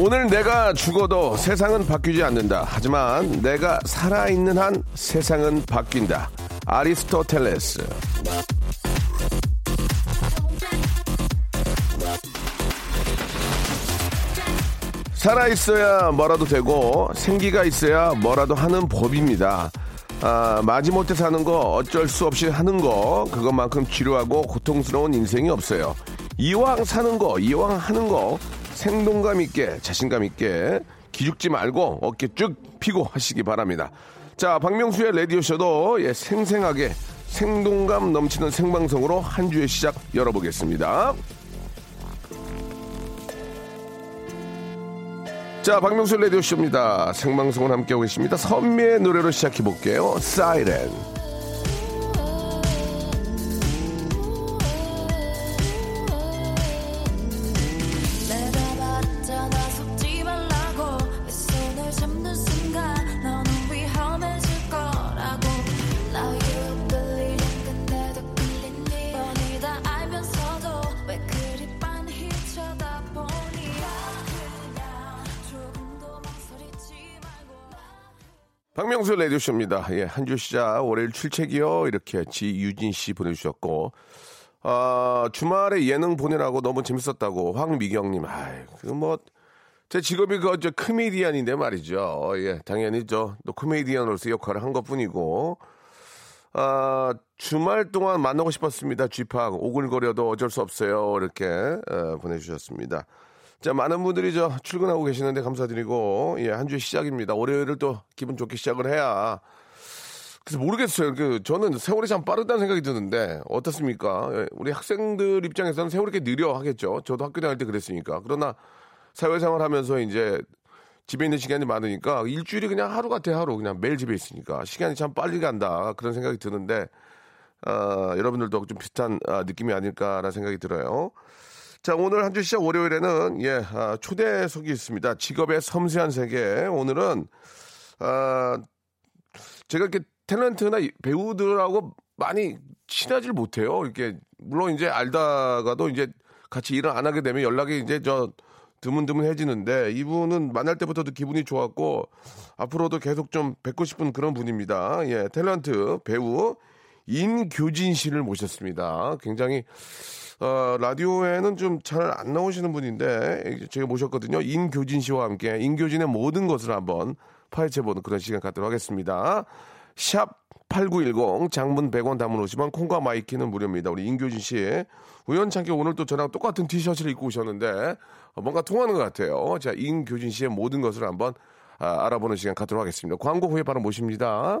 오늘 내가 죽어도 세상은 바뀌지 않는다. 하지만 내가 살아있는 한 세상은 바뀐다. 아리스토텔레스. 살아있어야 뭐라도 되고 생기가 있어야 뭐라도 하는 법입니다. 아, 마지못해 사는 거 어쩔 수 없이 하는 거 그것만큼 지루하고 고통스러운 인생이 없어요. 이왕 사는 거 이왕 하는 거 생동감 있게 자신감 있게 기죽지 말고 어깨 쭉 피고 하시기 바랍니다. 자, 박명수의 라디오쇼도 예, 생생하게 생동감 넘치는 생방송으로 한 주의 시작 열어보겠습니다. 자, 박명수 라디오쇼입니다. 생방송을 함께하고 계십니다. 선미의 노래로 시작해볼게요. 사이렌. 박명수 라디오쇼입니다. 예, 한 주 시작 월요일 출첵이요. 이렇게 지유진 씨 보내주셨고, 아, 주말에 예능 보내라고 너무 재밌었다고 황미경님, 아이, 그 뭐, 제 직업이 그, 저, 코미디언인데 말이죠. 예, 당연히 저, 또 코미디언으로서 역할을 한 것 뿐이고, 아, 주말 동안 만나고 싶었습니다. 쥐팍. 오글거려도 어쩔 수 없어요. 이렇게, 어, 보내주셨습니다. 자, 많은 분들이 저 출근하고 계시는데 감사드리고, 예, 한 주의 시작입니다. 월요일을 또 기분 좋게 시작을 해야. 그래서 모르겠어요. 그, 저는 세월이 참 빠르다는 생각이 드는데, 어떻습니까? 예, 우리 학생들 입장에서는 세월이 꽤 느려 하겠죠. 저도 학교 다닐 때 그랬으니까. 그러나 사회생활 하면서 이제 집에 있는 시간이 많으니까 일주일이 그냥 하루 같아 하루. 그냥 매일 집에 있으니까. 시간이 참 빨리 간다. 그런 생각이 드는데, 아, 여러분들도 좀 비슷한 아, 느낌이 아닐까라는 생각이 들어요. 자, 오늘 한 주 시작 월요일에는, 예, 아, 초대석이 있습니다. 직업의 섬세한 세계. 오늘은, 아, 제가 이렇게 탤런트나 이- 배우들하고 많이 친하질 못해요. 이렇게, 물론 이제 알다가도 이제 같이 일을 안 하게 되면 연락이 이제 저 드문드문해지는데 이분은 만날 때부터도 기분이 좋았고 앞으로도 계속 좀 뵙고 싶은 그런 분입니다. 예, 탤런트 배우 인교진 씨를 모셨습니다. 굉장히 어, 라디오에는 좀 잘 안 나오시는 분인데 제가 모셨거든요. 인교진 씨와 함께 인교진의 모든 것을 한번 파헤쳐보는 그런 시간 갖도록 하겠습니다. 샵 8910 장문 100원 단문 50원이며 콩과 마이케이는 무료입니다. 우리 인교진 씨 우연찮게 오늘 또 저랑 똑같은 티셔츠를 입고 오셨는데 어, 뭔가 통하는 것 같아요. 자 인교진 씨의 모든 것을 한번 아, 알아보는 시간 갖도록 하겠습니다. 광고 후에 바로 모십니다.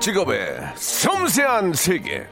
직업의 섬세한 세계.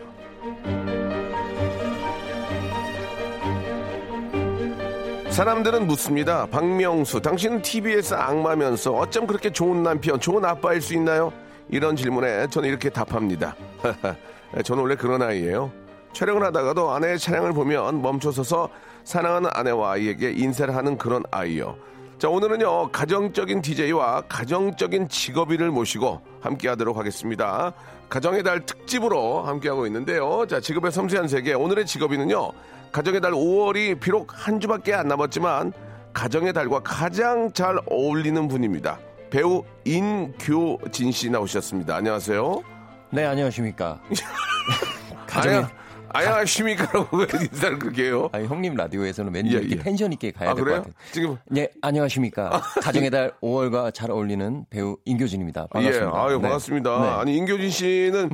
사람들은 묻습니다. 박명수, 당신은 TBS 악마면서 어쩜 그렇게 좋은 남편, 좋은 아빠일 수 있나요? 이런 질문에 저는 이렇게 답합니다. 저는 원래 그런 아이예요. 촬영을 하다가도 아내의 차량을 보면 멈춰서서 사랑하는 아내와 아이에게 인사를 하는 그런 아이요. 자, 오늘은요, 가정적인 DJ와 가정적인 직업인을 모시고 함께 하도록 하겠습니다. 가정의 달 특집으로 함께하고 있는데요. 자, 직업의 섬세한 세계. 오늘의 직업인은요, 가정의 달 5월이 비록 한 주밖에 안 남았지만, 가정의 달과 가장 잘 어울리는 분입니다. 배우 인교진 씨 나오셨습니다. 안녕하세요. 네, 안녕하십니까. 아야, 안녕하십니까라고 왜 인사를 그렇게 해요? 아니, 형님 라디오에서는 왠지 예, 이렇게 예. 텐션 있게 가야 아, 될것 그래요? 같아요. 지금 네, 안녕하십니까. 가정의 달 5월과 잘 어울리는 배우 임교진입니다. 반갑습니다. 예, 아유 네. 반갑습니다. 네. 아니 임교진 씨는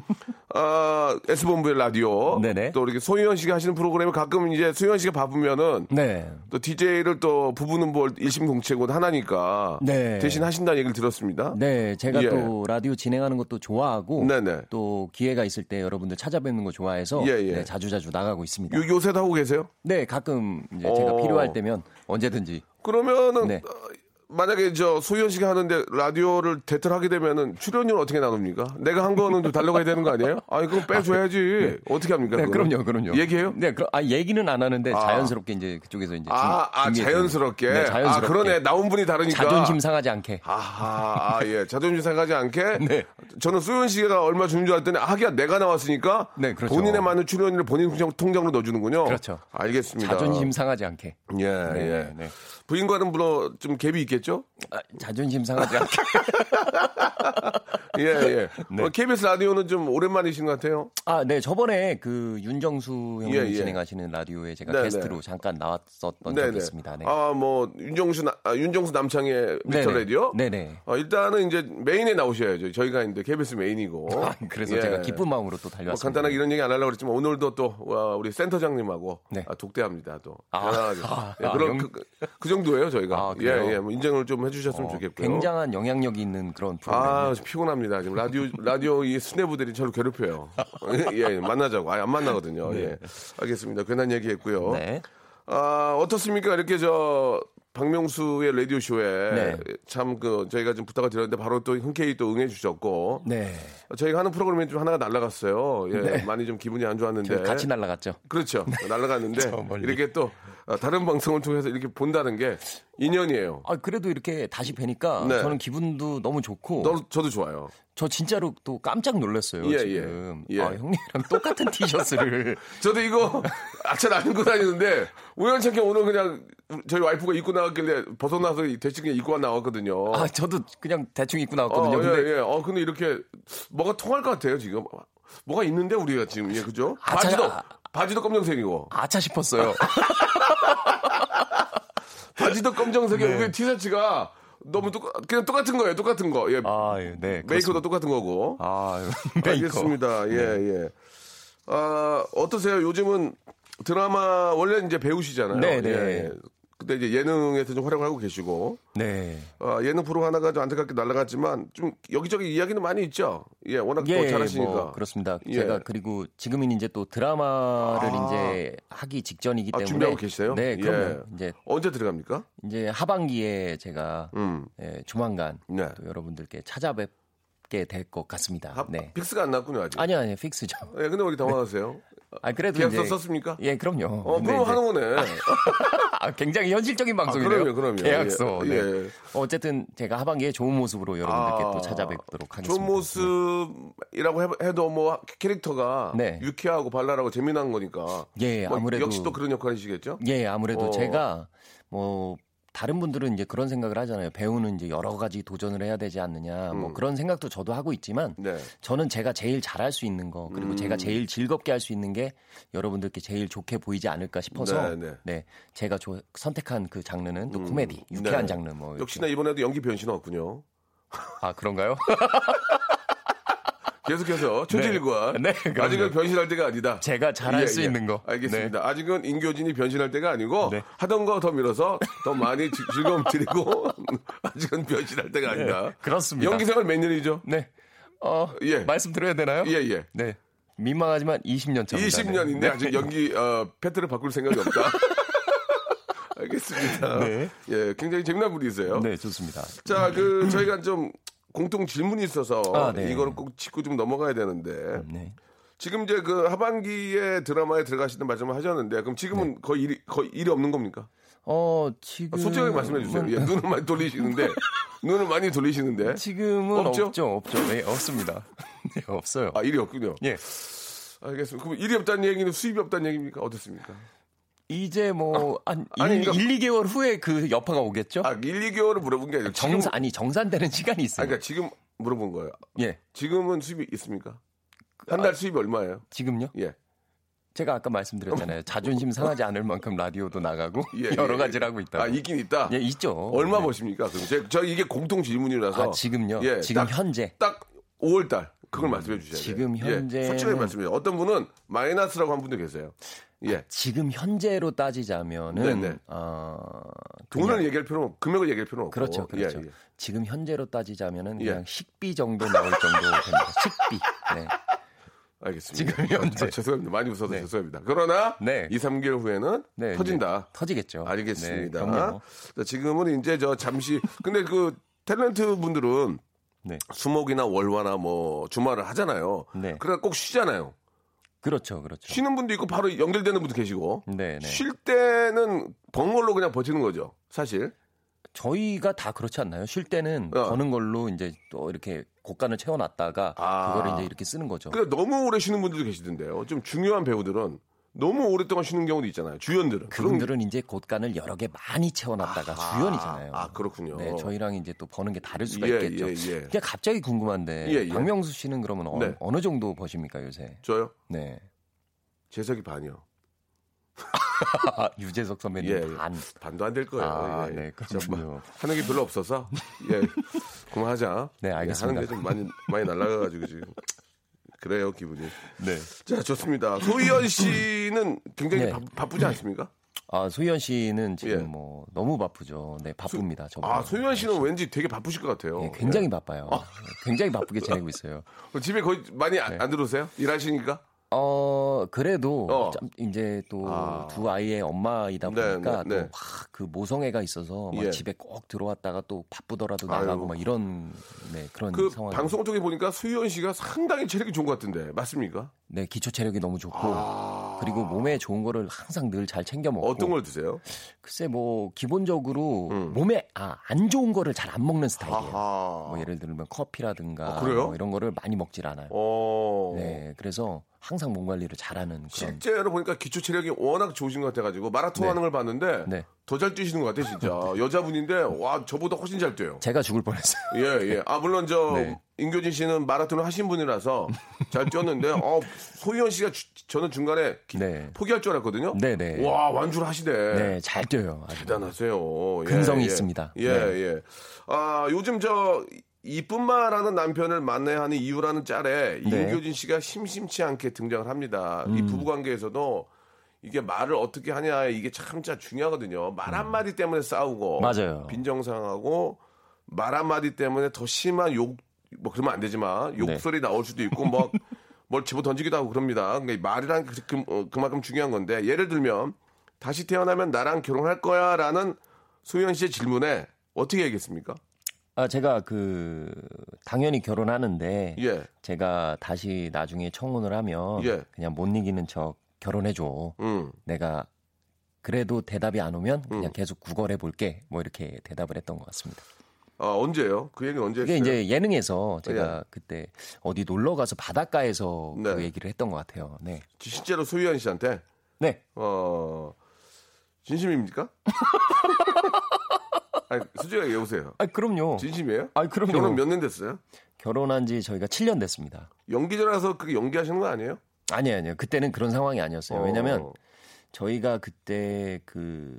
아 S본부의 라디오 네네. 또 이렇게 소희연 씨가 하시는 프로그램에 가끔 이제 소희연 씨가 바쁘면은 네. 또 DJ를 또 부부는 뭘 일심동체고 하나니까 네. 대신 하신다는 얘기를 들었습니다. 네, 제가 예. 또 라디오 진행하는 것도 좋아하고 네네. 또 기회가 있을 때 여러분들 찾아뵙는 거 좋아해서 예, 예. 네, 자주 자주 나가고 있습니다. 요, 요새도 하고 계세요? 네, 가끔 이제 제가 어. 필요할 때면 언제든지 그러면은 네. 어, 만약에 저 소희연 씨가 하는데 라디오를 대틀하게 되면은 출연료는 어떻게 나눕니까? 내가 한 거는 좀 해야 되는 거 아니에요? 아니 그럼 빼줘야지. 어떻게 합니까? 네? 그럼요, 그럼요. 얘기해요? 네, 그럼 아 얘기는 안 하는데 아. 자연스럽게 이제 그쪽에서 이제 아, 아. 자연스럽게. 네, 자연스럽게. 아 그러네 나온 분이 다르니까. 자존심 상하지 않게. 아하, 아, 예. 자존심 상하지 않게. 네. 저는 수현 씨가 얼마 주는 줄 알았더니, 하기야 내가 나왔으니까. 네, 그렇죠. 본인의 많은 출연료를 본인 통장- 통장으로 넣어주는군요. 그렇죠. 알겠습니다. 자존심 상하지 않게. 예, 네, 예. 네. 부인과는 물론 좀 갭이 있겠 죠? 아, 자존심 상하지 않게. 예, 예. 네. 어, KBS 라디오는 좀 오랜만이신 것 같아요. 아, 네. 저번에 그 윤정수 형님 예, 예. 진행하시는 라디오에 제가 네, 게스트로 네. 잠깐 나왔었던 네네. 적이 있습니다. 네. 아, 뭐, 윤정수, 나- 아, 윤정수 남창의 미스터 네네. 라디오? 네 네. 어, 일단은 이제 메인에 나오셔야죠. 저희가 이제 KBS 메인이고. 아, 그래서 예. 제가 기쁜 마음으로 또뭐 달려왔습니다. 간단하게 이런 얘기 안 하려고 그랬지만 오늘도 또 와, 우리 센터장님하고 네. 아, 독대합니다 또. 아. 아, 예, 아, 그런 영- 그, 그 정도예요 저희가. 아, 예? 예, 뭐 인정을 좀 해주셨으면 어, 좋겠고요. 굉장한 영향력이 있는 그런 프로그램. 아 피곤합니다 지금 라디오 라디오 이 수뇌부들이 저를 괴롭혀요. 예, 예, 만나자고. 아예 안 만나거든요. 예, 알겠습니다. 괜한 얘기했고요. 네. 아 어떻습니까? 이렇게 저 박명수의 라디오 쇼에 네. 참그 저희가 좀 부탁을 드렸는데 바로 또 흔쾌히 또 응해 주셨고 네. 저희가 하는 프로그램이 좀 하나가 날라갔어요. 예, 많이 좀 기분이 안 좋았는데. 같이 날라갔죠. 그렇죠. 날아갔는데 저 멀리. 이렇게 또 어, 다른 방송을 통해서 이렇게 본다는 게 인연이에요. 아, 그래도 이렇게 다시 뵈니까 네. 저는 기분도 너무 좋고 너, 저도 좋아요. 저 진짜로 또 깜짝 놀랐어요. 예, 지금. 예. 예. 아, 형님이랑 똑같은 티셔츠를 저도 이거 아차 안 입고 다니는데 우연찮게 오늘 그냥 저희 와이프가 입고 나왔길래 벗어나서 대충 그냥 입고 나왔거든요. 아, 저도 그냥 대충 입고 어, 나왔거든요. 근데 예, 예. 어, 근데 이렇게 뭐가 통할 것 같아요, 지금. 뭐가 있는데, 우리가 지금. 예, 그죠? 아, 바지도, 자- 바지도 검정색이고. 아차 싶었어요. 바지도 검정색에 네. 티셔츠가 너무 똑 그냥 똑같은 거예요, 똑같은 거. 예. 아, 예, 네. 메이커도 똑같은 거고. 아, 메이커. 알겠습니다. 예, 네. 예. 아, 어떠세요? 요즘은 드라마, 원래 이제 배우시잖아요. 네, 네. 예, 예. 근데 이제 예능에서 좀 활약을 하고 계시고. 네. 아, 예능 프로 하나가 좀 안타깝게 날아갔지만 좀 여기저기 이야기는 많이 있죠. 예, 워낙 또 잘하시니까. 뭐 그렇습니다. 예. 제가 그리고 지금은 이제 또 드라마를 아. 이제 하기 직전이기 아, 때문에 준비하고 계세요? 네, 그럼요. 예. 이제 언제 들어갑니까? 이제 하반기에 제가 음. 예, 조만간 네. 또 여러분들께 찾아뵙게 될것 같습니다. 하- 네. fix가 안 났군요, 아직. 아니요, 아니요, fix죠. 예, 근데 우리 당황하세요. 아, 그래도 계약서 이제 썼습니까? 예, 그럼요. 어, 그럼 이제- 하는 거네. 아, 굉장히 현실적인 방송이네요. 그럼요, 그럼요. 계약서. 예, 네. 예. 어쨌든 제가 하반기에 좋은 모습으로 여러분들께 아, 또 찾아뵙도록 하겠습니다. 좋은 모습이라고 해- 해도 뭐 캐릭터가 네. 유쾌하고 발랄하고 재미난 거니까. 예, 뭐 아무래도 역시 또 그런 역할이시겠죠? 예, 아무래도 어. 제가 뭐 다른 분들은 이제 그런 생각을 하잖아요. 배우는 이제 여러 가지 도전을 해야 되지 않느냐. 뭐 그런 생각도 저도 하고 있지만 음. 네. 저는 제가 제일 잘할 수 있는 거 그리고 음. 제가 제일 즐겁게 할 수 있는 게 여러분들께 제일 좋게 보이지 않을까 싶어서 네, 네. 네, 제가 조- 선택한 그 장르는 또 코미디, 유쾌한 네. 장르 뭐 역시나 이번에도 연기 변신 없군요. 아 그런가요? 계속해서 초질관. 네, 그럼요. 아직은 변신할 때가 아니다. 제가 잘할 예, 수 예. 있는 거. 알겠습니다. 아직은 인교진이 변신할 때가 아니고 네. 하던 거 더 밀어서 더 많이 지- 즐거움 드리고 아직은 변신할 때가 아니다. 그렇습니다. 연기 생활 몇 년이죠? 네. 어, 예. 말씀드려야 되나요? 예, 예. 네. 민망하지만 20년 차입니다. 20년인데 네. 아직 연기 어, 패트를 바꿀 생각이 없다. 알겠습니다. 네. 예, 굉장히 재미난 분이세요. 네, 좋습니다. 자, 그 저희가 좀 공통 질문이 있어서 아, 네. 이거를 꼭 짚고 좀 넘어가야 되는데 네. 지금 이제 그 하반기에 드라마에 들어가시는 말씀을 하셨는데 그럼 지금은 거의 일이 거의 일이 없는 겁니까? 어, 지금 아, 솔직하게 말씀해 주세요. 예, 눈을 많이 돌리시는데 눈을 많이 돌리시는데 지금은 없죠? 없죠? 없죠. 네, 없습니다. 네, 없어요. 아 일이 없군요. 예. 알겠습니다. 그럼 일이 없다는 얘기는 수입이 없다는 얘기입니까? 어떻습니까? 이제 뭐, 한 아니, 1, 그러니까- 1, 2개월 후에 그 여파가 오겠죠? 아 1, 2개월을 물어본 게 아니라 지금- 정산, 아니, 정산되는 시간이 아, 있어요. 그러니까 지금 물어본 거예요. 예. 지금은 수입이 있습니까? 한달 수입이 얼마예요? 지금요? 예. 제가 아까 말씀드렸잖아요. 자존심 상하지 않을 만큼 라디오도 나가고 예, 여러 예. 가지를 하고 있다고. 아, 있긴 있다. 예, 있죠. 얼마 네. 버십니까? 그럼 제, 저 이게 공통 질문이라서. 아, 지금요? 예, 지금 딱- 현재? 딱 5월 달. 그걸 말씀해 주셔야 돼요. 지금 예, 현재는- 솔직하게 말씀해 주세요. 어떤 분은 마이너스라고 한 분도 계세요. 예. 지금 현재로 따지자면은 네네. 어, 돈을 얘기할 필요는 없- 금액을 얘기할 필요는 없고. 그렇죠, 그렇죠. 예, 예. 지금 현재로 따지자면은 예. 그냥 식비 정도 나올 정도 됩니다. 식비. 네. 알겠습니다. 지금 현재. 아, 죄송합니다. 많이 웃어서 네. 죄송합니다. 그러나 네. 2, 3개월 후에는 네, 터진다. 이제 터지겠죠. 알겠습니다. 네. 자, 지금은 이제 저 잠시 근데 그 탤런트 분들은 네. 수목이나 월화나 뭐 주말을 하잖아요. 네. 그러니까 꼭 쉬잖아요. 그렇죠, 그렇죠. 쉬는 분도 있고 바로 연결되는 분도 계시고 네, 네. 쉴 때는 번 걸로 그냥 버티는 거죠. 사실. 저희가 다 그렇지 않나요? 쉴 때는 어. 버는 걸로 이제 또 이렇게 곡간을 채워놨다가 아. 그거를 이제 이렇게 쓰는 거죠. 근데 너무 오래 쉬는 분들도 계시던데요. 좀 중요한 배우들은 너무 오랫동안 쉬는 경우도 있잖아요. 주연들은. 그분들은 이제 곡간을 여러 개 많이 채워놨다가 주연이잖아요. 아, 그렇군요. 네, 저희랑 이제 또 버는 게 다를 수가 예, 있겠죠. 예, 예. 그냥 갑자기 궁금한데 예, 예. 박명수 씨는 그러면 어, 네. 어느 정도 버십니까 요새? 저요? 네. 재석이 반이요. 아, 유재석 선배님 예, 예. 반. 반도 안 될 거예요. 아, 예. 네, 저 그렇군요. 뭐 하는 게 별로 없어서 예 그만하자. 네, 알겠습니다. 예, 하는 게 좀 많이 많이 날라가가지고 지금 그래요 기분이. 네. 자 좋습니다. 소희연 씨는 굉장히 네. 바, 바쁘지 않습니까? 아, 소희연 씨는 지금 예. 뭐 너무 바쁘죠. 네, 바쁩니다. 저보다. 아 소희연 씨는 왠지 되게 바쁘실 것 같아요. 예, 굉장히 바빠요. 굉장히 바쁘게 지내고 있어요. 예. 집에 거의 많이 네. 안, 안 들어오세요? 일하시니까? 어, 그래도 어. 참 이제 또 아. 두 아이의 엄마이다 네, 보니까 네, 네. 또막그 모성애가 있어서 막 예. 집에 꼭 들어왔다가 또 바쁘더라도 아유. 나가고 막 이런 네, 그런 그 상황. 방송 쪽에 보니까 소희연 씨가 상당히 체력이 좋은 것 같은데 맞습니까? 네, 기초 체력이 너무 좋고 아. 그리고 몸에 좋은 거를 항상 늘 잘 챙겨 먹고 어떤 걸 드세요? 글쎄 뭐 기본적으로 음. 몸에 아, 안 좋은 거를 잘 안 먹는 스타일이에요. 아하. 뭐 예를 들면 커피라든가 아, 그래요? 뭐 이런 거를 많이 먹질 않아요. 어. 네, 그래서 항상 몸 관리를 잘하는 그런 실제로 보니까 기초 체력이 워낙 좋으신 것 같아가지고 마라톤 네. 하는 걸 봤는데 네. 더잘 뛰시는 것 같아요, 진짜. 여자분인데 와 저보다 훨씬 잘 뛰어요. 제가 죽을 뻔했어요. 예, 예. 아 물론 저 네. 임교진 씨는 마라톤을 하신 분이라서 잘 뛰었는데 어 소희연 씨가 주- 저는 중간에 기- 네. 포기할 줄 알았거든요. 네, 네. 와 완주를 하시네. 네, 잘 뛰어요. 아주. 대단하세요. 예, 근성이 예. 있습니다. 예, 네. 예. 아, 요즘 저 이쁜마라는 남편을 만나야 하는 이유라는 짤에 네. 임교진 씨가 심심치 않게 등장을 합니다. 음. 이 부부 관계에서도 이게 말을 어떻게 하냐 이게 참 진짜 중요하거든요. 말 한마디 때문에 싸우고 음. 맞아요. 빈정상하고 말 한마디 때문에 더 심한 욕 뭐 그러면 안 되지만 네. 욕설이 나올 수도 있고 뭐 뭘 집어 던지기도 하고 그럽니다. 그러니까 이 말이란 그, 그, 어, 그만큼 중요한 건데 예를 들면 다시 태어나면 나랑 결혼할 거야라는 소연 씨의 질문에 어떻게 얘기했습니까? 아, 제가 그 당연히 결혼하는데 예. 제가 다시 나중에 청혼을 하면 예. 그냥 못 이기는 척 결혼해 줘. 음. 내가 그래도 대답이 안 오면 그냥 계속 구걸해 볼게. 뭐 이렇게 대답을 했던 것 같습니다. 아, 언제요? 그 얘기는 언제 이게 했어요? 이제 예능에서 제가 예. 그때 어디 놀러 가서 바닷가에서 네. 그 얘기를 했던 것 같아요. 네. 실제로 소유연 씨한테 네. 어 진심입니까? 아니, 솔직하게 얘기해보세요. 아, 그럼요. 진심이에요? 아, 그럼요. 결혼 몇 년 됐어요? 결혼한 지 저희가 7년 됐습니다. 연기자라서 그게 연기하시는 거 아니에요? 아니에요, 아니에요. 그때는 그런 상황이 아니었어요. 왜냐면 어. 저희가 그때 그,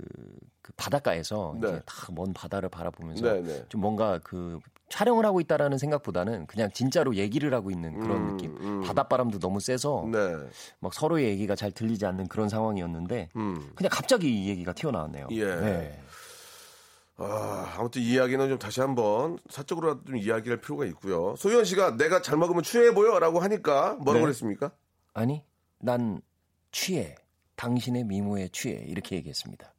그 바닷가에서 네. 이제 다 먼 바다를 바라보면서 네, 네. 좀 뭔가 그 촬영을 하고 있다라는 생각보다는 그냥 진짜로 얘기를 하고 있는 그런 음, 느낌. 음. 바닷바람도 너무 세서 네. 막 서로의 얘기가 잘 들리지 않는 그런 상황이었는데 음. 그냥 갑자기 이 얘기가 튀어나왔네요. 예. 네. 아, 아무튼 이 이야기는 좀 다시 한번 사적으로라도 좀 이야기할 필요가 있고요. 소연 씨가 내가 잘 먹으면 취해 보여라고 하니까 뭐라고 네. 그랬습니까? 아니, 난 취해. 당신의 미모에 취해. 이렇게 얘기했습니다.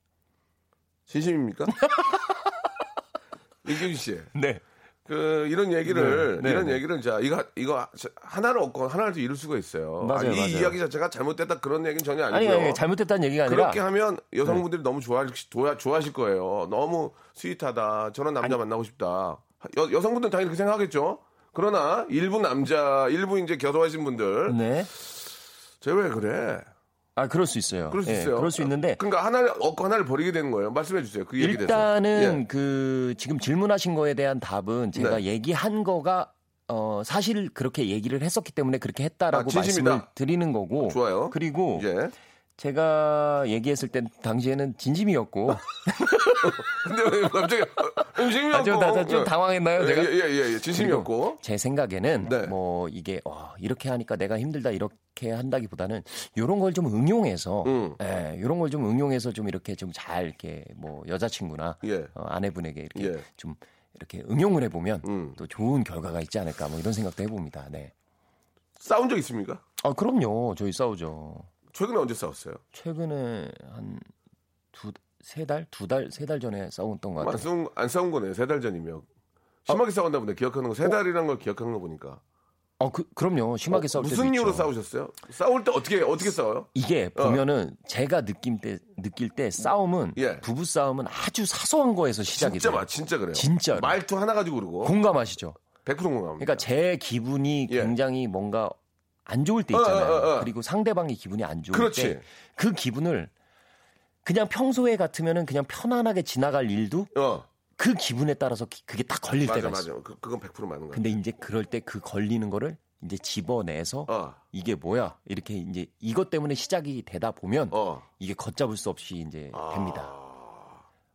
진심입니까? 이규진 씨. 네. 그 이런 얘기를 네, 네, 이런 네. 얘기를 자 이거 이거 하나를 얻고 하나를 또 잃을 수가 있어요. 맞아요, 아, 이 맞아요. 이야기 자체가 잘못됐다 그런 얘기는 전혀 아니, 아니고요. 아니, 잘못됐다는 얘기가 아니라 그렇게 하면 여성분들이 너무 좋아할 좋아, 좋아하실 거예요. 너무 스윗하다. 저런 남자 만나고 싶다. 여, 여성분들은 당연히 그렇게 생각하겠죠. 그러나 일부 남자, 일부 이제 결혼하신 분들, 네. 쟤왜 그래? 아, 그럴 수 있어요. 그럴 수 예, 있어요. 그럴 수 있는데 그러니까 하나를 얻고 하나를 버리게 되는 거예요. 말씀해 주세요. 그 얘기 대해서. 일단은 예. 그 지금 질문하신 거에 대한 답은 제가 네. 얘기한 거가 어, 사실 그렇게 얘기를 했었기 때문에 그렇게 했다라고 아. 말씀을 드리는 거고. 좋아요. 그리고 예. 제가 얘기했을 땐 당시에는 진심이었고. 근데 왜 갑자기 진심이었고 아, 좀, 다- 좀 당황했나요, 제가? 예예예 예, 진심이었고 제 생각에는 네. 뭐 이게 어, 이렇게 하니까 내가 힘들다 이렇게 한다기보다는 이런 걸 좀 응용해서 음. 예, 이런 걸 좀 응용해서 좀 이렇게 좀 잘 이렇게 뭐 여자친구나 예. 어, 아내분에게 이렇게 예. 좀 이렇게 응용을 해보면 음. 또 좋은 결과가 있지 않을까 뭐 이런 생각도 해봅니다. 네. 싸운 적 있습니까? 아 그럼요. 저희 싸우죠. 최근에 언제 싸웠어요? 최근에 한 두 세 달, 두 달, 세 달 전에 싸웠던 것안 같아요. 싸운 안 싸운 거네 세달 전이면 심하게 싸웠나 보네 기억하는 거 세 달이란 걸 기억하는 거 보니까 어, 그, 그럼요. 심하게 어, 싸울 때도 무슨 이유로 있죠. 싸우셨어요? 싸울 때 어떻게 어떻게 싸워요? 이게 보면은 제가 느낌 때 느낄 때 싸움은 예. 부부 싸움은 아주 사소한 거에서 시작이 진짜 돼요. 맞 진짜 그래요. 진짜로. 말투 하나 가지고 그러고 공감하시죠? 100% 공감합니다. 그러니까 제 기분이 예. 굉장히 뭔가 안 좋을 때 어, 있잖아요. 어, 어, 어. 그리고 상대방의 기분이 안 좋을 그렇지. 때그 기분을 그냥 평소에 같으면은 그냥 편안하게 지나갈 일도 어그 기분에 따라서 기- 그게 딱 걸릴 맞아 때가 맞아 있어요. 그, 그건 100% 맞는 거야. 근데 이제 그럴 때 그 걸리는 거를 이제 집어내서 어 이게 뭐야 이렇게 이제 이것 때문에 시작이 되다 보면 어. 이게 걷잡을 수 없이 이제 아, 됩니다.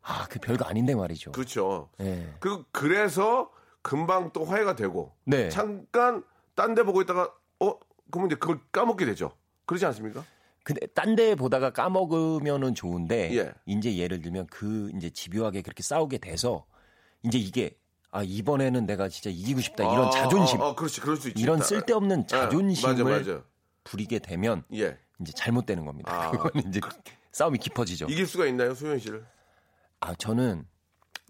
아, 그 별거 아닌데 말이죠. 그렇죠. 예. 그 그래서 금방 또 화해가 되고 네. 잠깐 딴 데 보고 있다가 어 그러면 이제 그걸 까먹게 되죠. 그러지 않습니까? 근데 딴 데 보다가 까먹으면은 좋은데 예. 이제 예를 들면 그 이제 집요하게 그렇게 싸우게 돼서 이제 이게 아 이번에는 내가 진짜 이기고 싶다 이런 아, 자존심 아, 아, 그렇지 그럴 수 있지. 이런 다- 쓸데없는 예, 자존심을 맞아 맞아. 부리게 되면 예. 이제 잘못되는 겁니다. 아. 그거는 이제 싸움이 깊어지죠. 이길 수가 있나요, 소연 씨를? 아 저는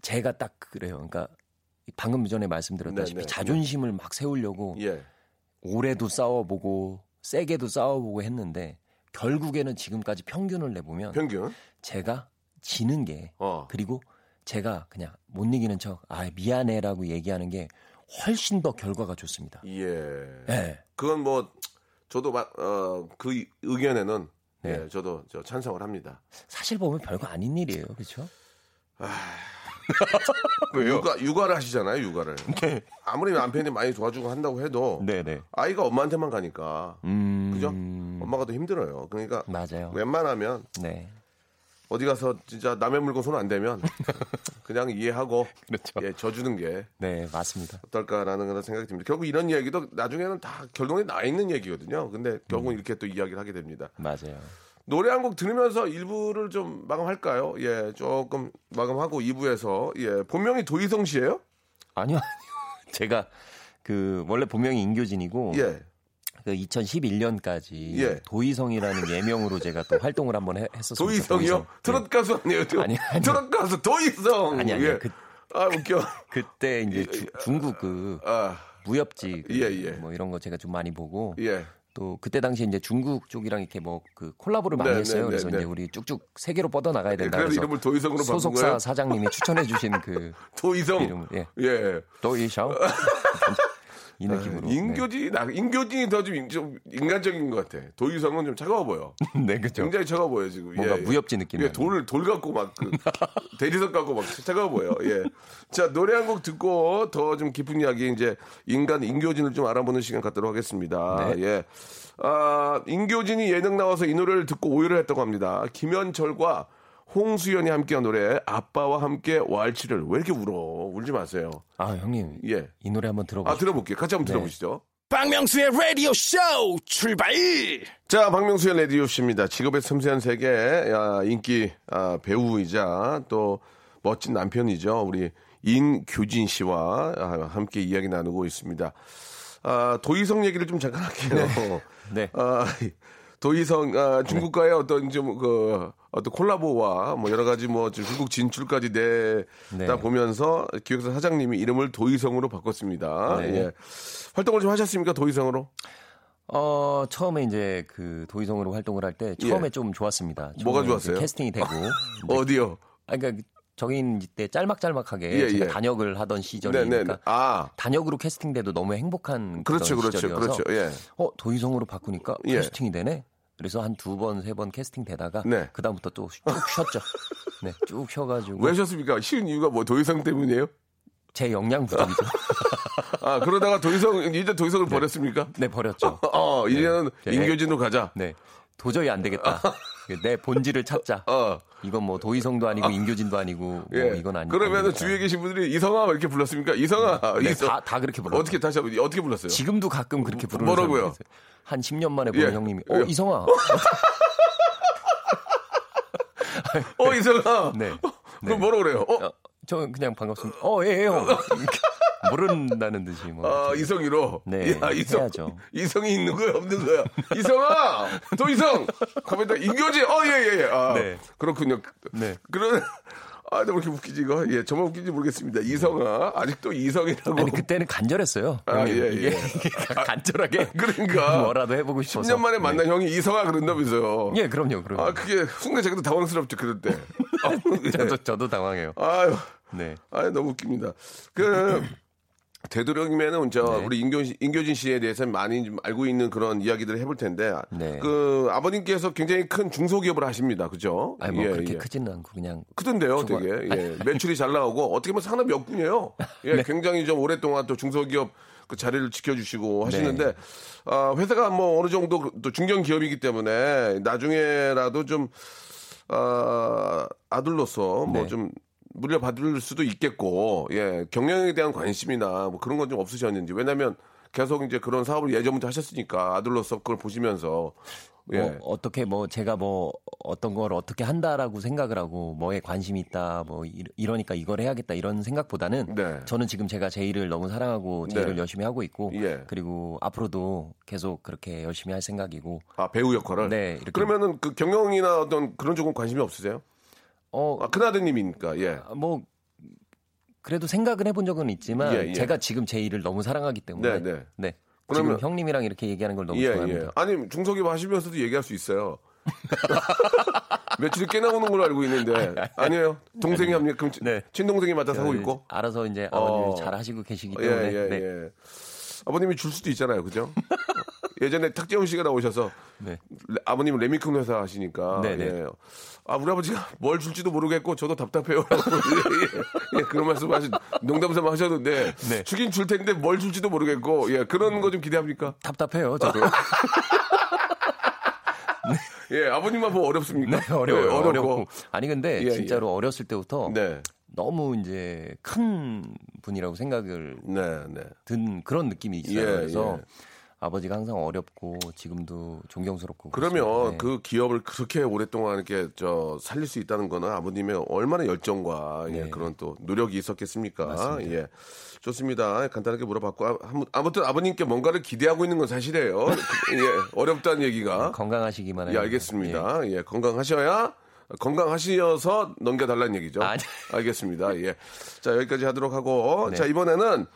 제가 딱 그래요. 그러니까 방금 전에 말씀드렸다시피 네, 네, 자존심을 막 세우려고 예. 오래도 싸워보고 세게도 싸워보고 했는데 결국에는 지금까지 평균을 내보면 평균. 제가 지는 게 어. 그리고 제가 그냥 못 이기는 척 아 미안해라고 얘기하는 게 훨씬 더 결과가 좋습니다. 예. 예. 그건 뭐 저도 어그 의견에는 네. 예, 저도 저 찬성을 합니다. 사실 보면 별거 아닌 일이에요, 그렇죠? 육아 육아를 하시잖아요, 육아를. 아무리 남편이 많이 도와주고 한다고 해도 네네. 아이가 엄마한테만 가니까 음. 그죠? 엄마가 더 힘들어요. 그러니까 맞아요. 웬만하면 네. 어디 가서 진짜 남의 물건 손 안 대면 그냥 이해하고 그렇죠. 예, 져주는 게 네, 맞습니다. 어떨까라는 그런 생각이 듭니다. 결국 이런 이야기도 나중에는 다 결론이 나 있는 얘기거든요. 근데 결국은 이렇게 또 이야기를 하게 됩니다. 맞아요. 노래 한 곡 들으면서 1부를 좀 마감할까요? 예, 조금 마감하고 2부에서 예, 본명이 도희성 씨예요? 아니요, 아니요. 제가 그 원래 본명이 인교진이고 예. 그 2011년까지 예. 도희성이라는 예명으로 제가 또 활동을 한번 해- 했었어요. 도희성이요? 트롯 가수 아니에요? 저? 아니, 아니요. 트롯 가수 도희성. 아니, 아니요. 예. 그- 아 웃겨. 그때 이제 주- 중국 그 아, 무협지 그 예, 예. 뭐 이런 거 제가 좀 많이 보고 예. 또 그때 당시에 이제 중국 쪽이랑 이렇게 뭐 그 콜라보를 많이 네, 했어요. 네, 그래서 네, 이제 네. 우리 쭉쭉 세계로 뻗어 나가야 된다. 그래서 그래서 이름을 도희성으로 바꾼 소속사? 사장님이 추천해 주신 그 도희성. 이름을 예. 예. 도이샤오 이 느낌으로. 인교진이 나 인교진이 더 좀 인간적인 것 같아. 도희성은 좀 차가워 보여. 네, 네 그죠. 굉장히 차가워 보여 지금. 뭔가 예, 예. 무협지 느낌이 예, 돌을 돌 갖고 막 그, 대리석 갖고 막 차가워 보여. 예. 자 노래 한 곡 듣고 더 좀 깊은 이야기 이제 인간 인교진을 좀 알아보는 시간 갖도록 하겠습니다. 네. 예. 아 인교진이 예능 나와서 이 노래를 듣고 오해를 했다고 합니다. 김현철과 홍수연이 함께한 노래 아빠와 함께 왈츠를 왜 이렇게 울어? 울지 마세요. 아 형님 예. 이 노래 한번 들어보시죠. 아 들어볼게요. 같이 한번 네. 들어보시죠. 박명수의 라디오 쇼 출발 자, 박명수의 레디오 씨입니다. 직업의 섬세한 세계 야, 인기 아, 배우이자 또 멋진 남편이죠. 우리 인교진 씨와 아, 함께 이야기 나누고 있습니다. 아, 도희성 얘기를 좀 잠깐 할게요. 네. 아, 도희성 아, 중국과의 어떤 좀 그 어떤 콜라보와 뭐 여러 가지 뭐 중국 진출까지 내다 네. 보면서 기획사 사장님이 이름을 도희성으로 바꿨습니다. 네. 예. 활동을 좀 하셨습니까 도희성으로? 어 처음에 이제 그 도의성으로 활동을 할 때 처음에 예. 좀 좋았습니다. 뭐가 좋았어요? 캐스팅이 되고 어디요? 아, 그러니까 저긴 이때 짤막짤막하게 예, 제가 예. 단역을 하던 시절이니까 네네. 아, 단역으로 캐스팅돼도 너무 행복한 그렇죠, 그렇죠, 시절이어서 그렇죠. 예. 어 도의성으로 바꾸니까 예. 캐스팅이 되네. 그래서 한 두 번 세 번 캐스팅 되다가 네. 그 다음부터 또 쭉 쉬었죠. 네, 쭉 쉬어가지고 왜 하셨습니까? 쉬운 이유가 뭐 도의성 때문이에요? 제 역량 부족이죠. 아, 그러다가 도희성, 이제 도희성을 버렸습니까? 네, 버렸죠. 어, 이제는 네. 인교진으로 가자. 네. 도저히 안 되겠다. 내 본질을 찾자. 어. 이건 뭐 도희성도 아니고 임교진도 아니고 뭐 예. 이건 아니. 그러면은 아니니까. 주위에 계신 분들이 이성아 이렇게 불렀습니까? 이성아. 네, 이성- 다, 다 그렇게 불러요. 어떻게 다시 한번 어떻게 불렀어요? 지금도 가끔 그렇게 부르는 뭐라고요? 한 10년 만에 보는 예. 형님이 어 예. 이성아 어, 이성아. 네. 그럼 뭐라 그래요? 어, 어, 저 그냥 반갑습니다. 어, 예, 예, 형. 모른다는 듯이 뭐. 아, 이성이로. 네, 야, 이성. 해야죠. 이성이 있는 거야, 없는 거야. 이성아! 도이성! 가만있다. 인교지! 어, 예, 예, 예. 아, 네. 그렇군요. 네. 그런, 아, 너무 이렇게 웃기지, 이거. 예, 저만 웃기지 모르겠습니다. 이성아. 아직도 이성이라고. 아니 그때는 간절했어요. 아, 형님. 예, 이게, 예. 이게 그러니까 그러니까. 뭐라도 해보고 싶어서. 10년 만에 만난 형이 이성아 그런다면서요. 네. 예, 그럼요, 그럼요. 아, 그게 순간 제가 당황스럽죠, 그럴 때. 아, 예. 저도 저도 당황해요. 아유. 네. 아 너무 웃깁니다. 그 되도록이면은 저 네. 우리 인교, 인교진 씨에 대해서 많이 좀 알고 있는 그런 이야기들을 해볼 텐데 네. 그 아버님께서 굉장히 큰 중소기업을 하십니다. 그죠? 아니 뭐 예, 그렇게 예. 크지는 않고 그냥 크던데요, 주거- 되게. 예. 매출이 잘 나오고 어떻게 보면 산업 역군이에요. 예, 네. 굉장히 좀 오랫동안 또 중소기업 그 자리를 지켜주시고 하시는데 네. 아, 회사가 뭐 어느 정도 또 중견 기업이기 때문에 나중에라도 좀 아, 아들로서 네. 뭐좀 물려받을 수도 있겠고 예 경영에 대한 관심이나 뭐 그런 건 좀 없으셨는지 왜냐하면 계속 이제 그런 사업을 예전부터 하셨으니까 아들로서 그걸 보시면서 예 뭐 어떻게 뭐 제가 뭐 어떤 걸 어떻게 한다라고 생각을 하고 뭐에 관심이 있다 뭐 이- 이러니까 이걸 해야겠다 이런 생각보다는 네. 저는 지금 제가 제 일을 너무 사랑하고 제 네. 일을 열심히 하고 있고 예. 그리고 앞으로도 계속 그렇게 열심히 할 생각이고 아 배우 역할을 네, 그러면은 그 경영이나 어떤 그런 쪽은 관심이 없으세요? 어 아, 큰아드님이니까 예. 뭐 그래도 생각을 해본 적은 있지만 예, 예. 제가 지금 제 일을 너무 사랑하기 때문에 네, 네. 네. 그러면- 지금 형님이랑 이렇게 얘기하는 걸 너무 예, 좋아합니다. 예. 아니 중소기업 하시면서도 얘기할 수 있어요. 매출이 꽤 나오는 걸로 알고 있는데 아니에요. 동생이 합니까? 그럼 친- 네. 친동생이 맡아서 하고 있고. 알아서 이제 어. 아버님이 잘 하시고 계시기 예, 때문에 예, 네. 예. 아버님이 줄 수도 있잖아요, 그죠? 예전에 탁재훈 씨가 나오셔서 네. 레- 아버님 레미콘 회사 하시니까 네, 네. 예. 아 우리 아버지가 뭘 줄지도 모르겠고 저도 답답해요. 예, 예, 예, 그런 말씀 하시 농담삼아 하셨는데 네. 주긴 줄 텐데 뭘 줄지도 모르겠고 예 그런 거 좀 기대합니까? 답답해요, 저도. 예 아버님만 뭐 어렵습니까? 네, 어려워요. 예, 어렵고. 아니 근데 예, 진짜로 어렸을 때부터 네, 너무 이제 큰 분이라고 생각을 네, 네. 든 그런 느낌이 있어요. 예, 그래서 예. 아버지가 항상 어렵고 지금도 존경스럽고 그러면. 네. 그 기업을 그렇게 오랫동안 이렇게 저 살릴 수 있다는 거는 아버님의 얼마나 열정과 예, 네. 그런 또 노력이 있었겠습니까? 맞습니다. 예. 좋습니다. 간단하게 물어봤고 아, 아무- 아무튼 아버님께 뭔가를 기대하고 있는 건 사실이에요. 예, 어렵다는 얘기가. 건강하시기만 예, 해요. 알겠습니다. 예, 건강하셔야 건강하시어서 넘겨달라는 얘기죠. 아니. 알겠습니다. 예. 자, 여기까지 하도록 하고. 네. 자, 이번에는,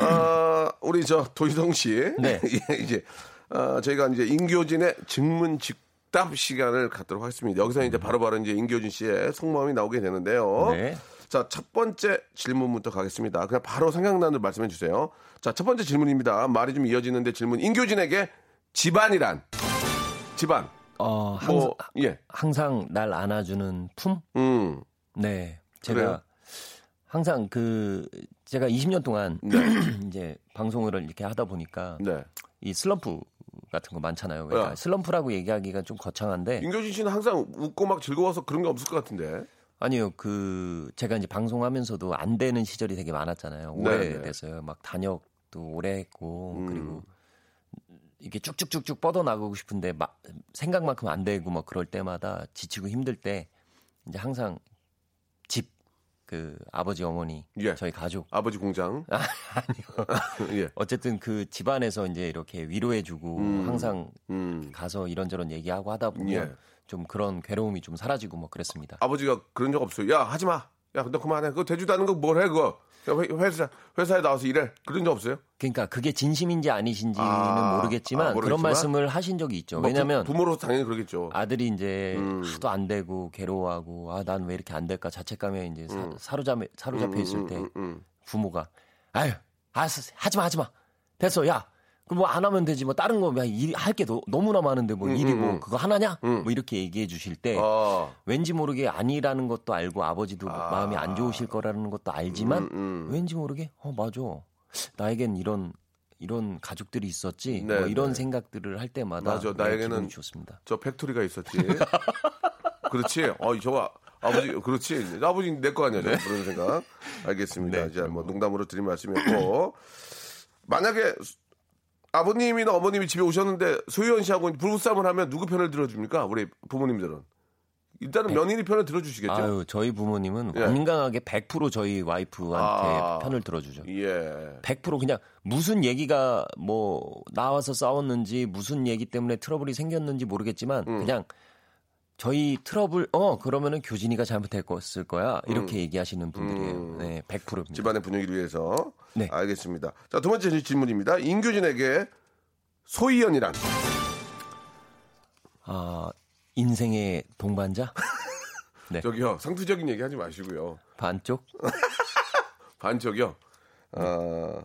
어, 우리 저 도희성 씨. 네. 예, 이제, 어, 저희가 이제 인교진의 증문 직답 시간을 갖도록 하겠습니다. 여기서 이제 바로 바로 이제 인교진 씨의 속마음이 나오게 되는데요. 네. 자, 첫 번째 질문부터 가겠습니다. 그냥 바로 생각나는 말씀해 주세요. 자, 첫 번째 질문입니다. 말이 좀 이어지는데 질문. 인교진에게 집안이란? 집안. 어, 항상, 뭐, 예. 항상 날 안아주는 품? 음. 네. 제가 그래요? 항상 그 제가 20년 동안 네. 이제 방송을 이렇게 하다 보니까 네. 이 슬럼프 같은 거 많잖아요. 그러니까 야. 슬럼프라고 얘기하기가 좀 거창한데 인교진 씨는 항상 웃고 막 즐거워서 그런 게 없을 것 같은데. 아니요. 그 제가 이제 방송하면서도 안 되는 시절이 되게 많았잖아요. 네, 오래됐어요. 막 단역도 오래 했고 음. 그리고 이게 쭉쭉쭉쭉 뻗어 나가고 싶은데 막 생각만큼 안 되고 막 그럴 때마다 지치고 힘들 때 이제 항상 집 그 아버지 어머니 예. 저희 가족 아버지 공장. 아니요. 예. 어쨌든 그 집안에서 이제 이렇게 위로해주고 음. 항상 음. 가서 이런저런 얘기하고 하다 보면 예. 좀 그런 괴로움이 좀 사라지고 뭐 그랬습니다. 아버지가 그런 적 없어요. 야, 하지 마. 야, 너 그만해. 그거 되지도 않은 거 뭘 해, 그거. 회, 회사, 회사에 나와서 일해. 그런 적 없어요? 그러니까 그게 진심인지 아니신지는 아, 모르겠지만 아, 모르겠지만? 그런 말씀을 하신 적이 있죠. 뭐 왜냐하면 부, 부모로서 당연히 그러겠죠. 아들이 이제 음. 하도 안 되고 괴로워하고 아 난 왜 이렇게 안 될까 자책감에 이제 사, 로잡 사로잡혀 있을 음, 때 음, 음. 부모가 아유 알았어 하지 마 하지 마 됐어 야 그뭐안 하면 되지 뭐 다른 거할게 너무나 많은데 뭐 일이 음, 뭐 음. 그거 하나냐 음. 뭐 이렇게 얘기해 주실 때 아, 왠지 모르게 아니라는 것도 알고 아버지도 아. 마음이 안 좋으실 거라는 것도 알지만 음, 음. 왠지 모르게 어 맞아 나에겐 이런 이런 가족들이 있었지 네, 뭐 이런 네. 생각들을 할 때마다 맞아, 네, 나에게는 좋습니다. 저 factory가 있었지. 그렇지. 어, 저거 아버지, 그렇지. 아버지 내 거 아니야, 저 그런 생각. 알겠습니다. 네. 자, 뭐 농담으로 드린 말씀이었고 만약에 아버님이나 어머님이 집에 오셨는데 소이현 씨하고 부부싸움을 하면 누구 편을 들어줍니까? 우리 부모님들은 일단은 며느리 편을 들어주시겠죠. 아유 저희 부모님은 예. 완강하게 100% 저희 와이프한테 아. 편을 들어주죠. 예. 100% 그냥 무슨 얘기가 뭐 나와서 싸웠는지 무슨 얘기 때문에 트러블이 생겼는지 모르겠지만 음. 그냥 저희 트러블 어 그러면은 교진이가 잘못했을 거야 이렇게 얘기하시는 분들이에요. 음. 네, 100%입니다. 집안의 분위기를 위해서. 네. 알겠습니다. 자, 두 번째 질문입니다. 인규진에게 소희연이란 아 인생의 동반자 네. 저기요 상투적인 얘기 하지 마시고요. 반쪽 반쪽이요. 아,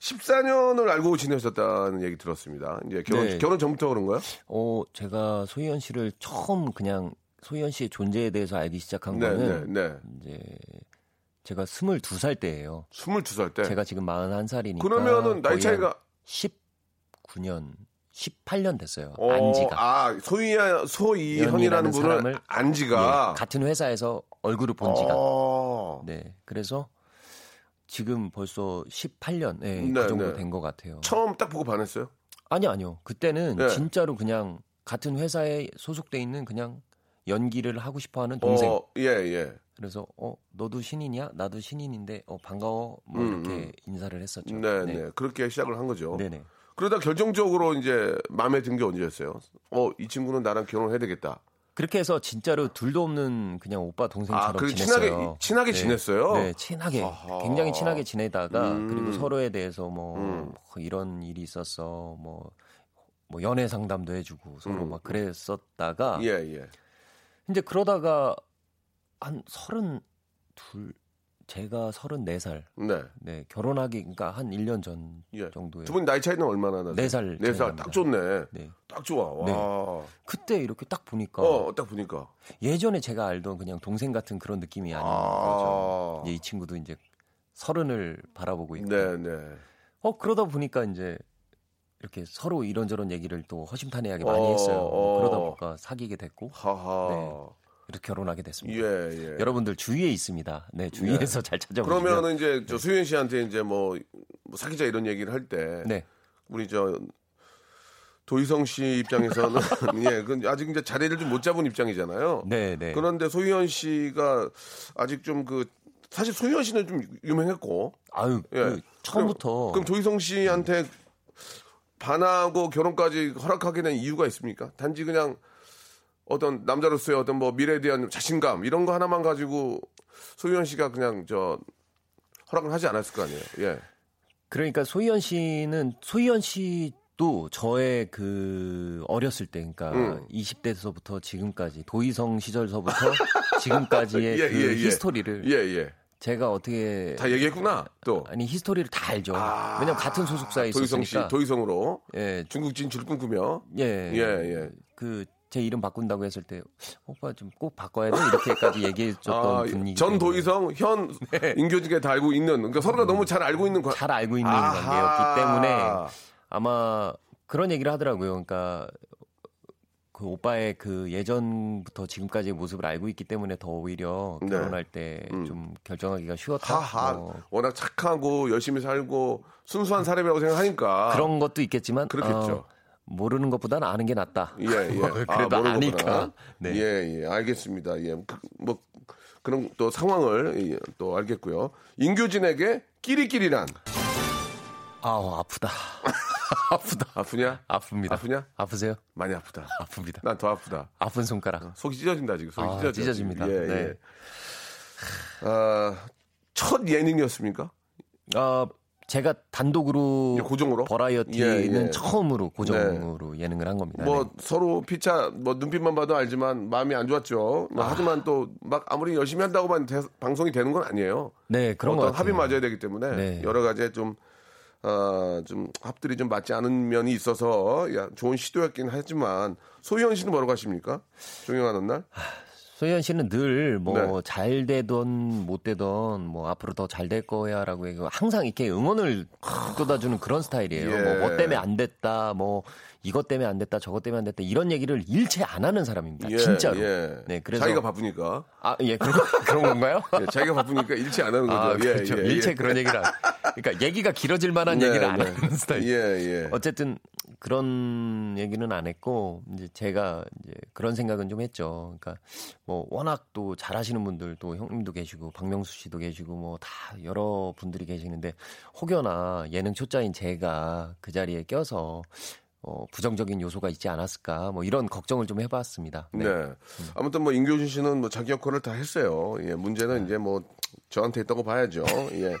14년을 알고 지내셨다는 얘기 들었습니다. 이제 결혼 네. 결혼 전부터 그런 거요? 어 제가 소희연 씨를 처음 그냥 소희연 씨의 존재에 대해서 알기 시작한 네, 거는 네, 네. 이제 제가 22살 때예요. 22살 때. 제가 지금 41살이니까 그러면은 나이 차이가 19년 18년 됐어요. 어, 안지가. 아, 소희야 소희현이라는 분을 안지가 예, 같은 회사에서 얼굴을 본 지가. 어, 네. 그래서 지금 벌써 18년 예, 네, 그 정도 네. 된것 같아요. 처음 딱 보고 반했어요. 아니요, 아니요. 그때는 네. 진짜로 그냥 같은 회사에 소속돼 있는 그냥 연기를 하고 싶어 하는 동생. 어, 예, 예. 그래서 어, 너도 신인이야? 나도 신인인데 어, 반가워. 뭐 음, 이렇게 인사를 했었죠. 네, 네. 그렇게 시작을 한 거죠. 네, 네. 그러다 결정적으로 이제 마음에 든 게 언제였어요? 어, 이 친구는 나랑 결혼해야 되겠다. 그렇게 해서 진짜로 둘도 없는 그냥 오빠 동생처럼 아, 지냈어요. 친하게- 친하게 네. 지냈어요? 네, 친하게. 아하. 굉장히 친하게 지내다가 음. 그리고 서로에 대해서 뭐, 음. 뭐 이런 일이 있었어. 뭐, 뭐 연애 상담도 해주고 서로 음. 막 그랬었다가 예, 예. 이제 그러다가 한 서른 둘 제가 서른네 살 네. 네, 결혼하기 그러니까 한 1년 전 예. 정도에 두 분 나이 차이는 얼마나 나세요? 네살네 살. 차이납니다. 딱 좋네. 네. 딱 좋아. 와. 네. 어, 그때 이렇게 딱 보니까 딱 보니까. 예전에 제가 알던 그냥 동생 같은 그런 느낌이 아닌 아. 거죠. 이 친구도 이제 서른을 바라보고 있고. 네, 네. 어 그러다 보니까 이제 이렇게 서로 이런저런 얘기를 또 허심탄회하게 많이 어, 했어요. 어. 그러다 보니까 사귀게 됐고 하하. 네. 이렇게 결혼하게 됐습니다. 예, 예. 여러분들 주위에 있습니다. 네, 주위에서 잘 찾아보시면. 그러면은 이제 저 수현 씨한테 이제 뭐, 뭐 사귀자 이런 얘기를 할 때 네. 우리 저 도희성 씨 입장에서는 예, 그 아직 이제 자리를 좀 못 잡은 입장이잖아요. 네, 네. 그런데 소희연 씨가 아직 좀그 사실 소희연 씨는 좀 유명했고 아유, 예. 그 처음부터 그럼 도희성 씨한테 반하고 결혼까지 허락하게 된 이유가 있습니까? 단지 그냥 어떤 남자로서의 어떤 뭐 미래에 대한 자신감 이런 거 하나만 가지고 소희연 씨가 그냥 저 허락을 하지 않았을 거 아니에요. 예. 그러니까 소희연 씨는 소희연 씨도 저의 그 어렸을 때 그러니까 음. 20대에서부터 지금까지 도희성 시절서부터 지금까지의 예, 그 예, 예. 히스토리를 예, 예. 제가 어떻게 다 얘기했구나. 또. 아니 히스토리를 다 알죠. 아, 왜냐면 같은 소속사에 도희성 씨, 있었으니까. 도희성으로 예, 중국 진출 꿈꾸며 예, 예, 예. 그 제 이름 바꾼다고 했을 때 오빠 좀 꼭 바꿔야 돼 이렇게까지 얘기해 줬던 아, 분이기 전 도희성, 현 인교직에 다 알고 있는 그러니까 서로가 너무 잘 알고 있는 관- 잘 알고 있는 아하. 관계였기 때문에 아마 그런 얘기를 하더라고요. 그러니까 그 오빠의 그 예전부터 지금까지의 모습을 알고 있기 때문에 더 오히려 네. 결혼할 때좀 결정하기가 쉬웠다. 하하 뭐 워낙 착하고 열심히 살고 순수한 사람이라고 생각하니까 그런 것도 있겠지만 그렇겠죠. 어, 모르는 것보다는 아는 게 낫다. 예, 예. 그래도 아 니까. 거구나. 네. 예, 예. 알겠습니다. 예. 그, 뭐 그런 또 상황을 예, 또 알겠고요. 인교진에게 끼리끼리란 아우 아프다. 아프다. 아프냐? 아픕니다. 아프냐? 아프세요? 많이 아프다. 아픕니다. 난 더 아프다. 아픈 손가락. 속이 찢어진다 지금. 속이 아, 찢어져. 찢어집니다. 예, 네. 예. 아, 첫 예능이었습니까? 어, 제가 단독으로 예, 고정으로? 버라이어티는 예, 예. 처음으로 고정으로 예능을 한 겁니다. 뭐 네. 서로 피차 뭐 눈빛만 봐도 알지만 마음이 안 좋았죠. 뭐 하지만 또 막 아무리 열심히 한다고만 대- 방송이 되는 건 아니에요. 네, 그런 것 어떤. 합이 맞아야 되기 때문에 네. 여러 가지 좀 어, 좀 합들이 좀 맞지 않은 면이 있어서 야, 좋은 시도였긴 하지만 소희연 씨는 뭐라고 하십니까? 종영하는 날? 소희연 씨는 늘뭐 네. 잘 되던 못 되던 뭐 앞으로 더 잘 될 거야라고 얘기하고 항상 이렇게 응원을 쏟아주는 그런 스타일이에요. 예. 뭐, 뭐 때문에 안 됐다, 뭐 이것 때문에 안 됐다, 저것 때문에 안 됐다 이런 얘기를 일체 안 하는 사람입니다. 예, 진짜로. 예. 네, 그래서 자기가 바쁘니까. 아, 예, 그런, 그런 건가요? 예, 자기가 바쁘니까 일치 안 하는 거죠. 아, 예, 그렇죠. 예, 예. 일체 그런 얘기를 안. 그러니까 얘기가 길어질 만한 네, 얘기를 안 네. 하는 스타일. 예, 예. 어쨌든 그런 얘기는 안 했고 이제 제가 이제 그런 생각은 좀 했죠. 그러니까 뭐 워낙 또 잘하시는 분들 또 형님도 계시고 박명수 씨도 계시고 뭐 다 여러 분들이 계시는데 혹여나 예능 초짜인 제가 그 자리에 껴서 어, 부정적인 요소가 있지 않았을까 뭐 이런 걱정을 좀 해봤습니다. 네. 네. 아무튼 뭐 임교진 씨는 뭐 자기 역할을 다 했어요. 예, 문제는 이제 뭐 저한테 있다고 봐야죠. 예.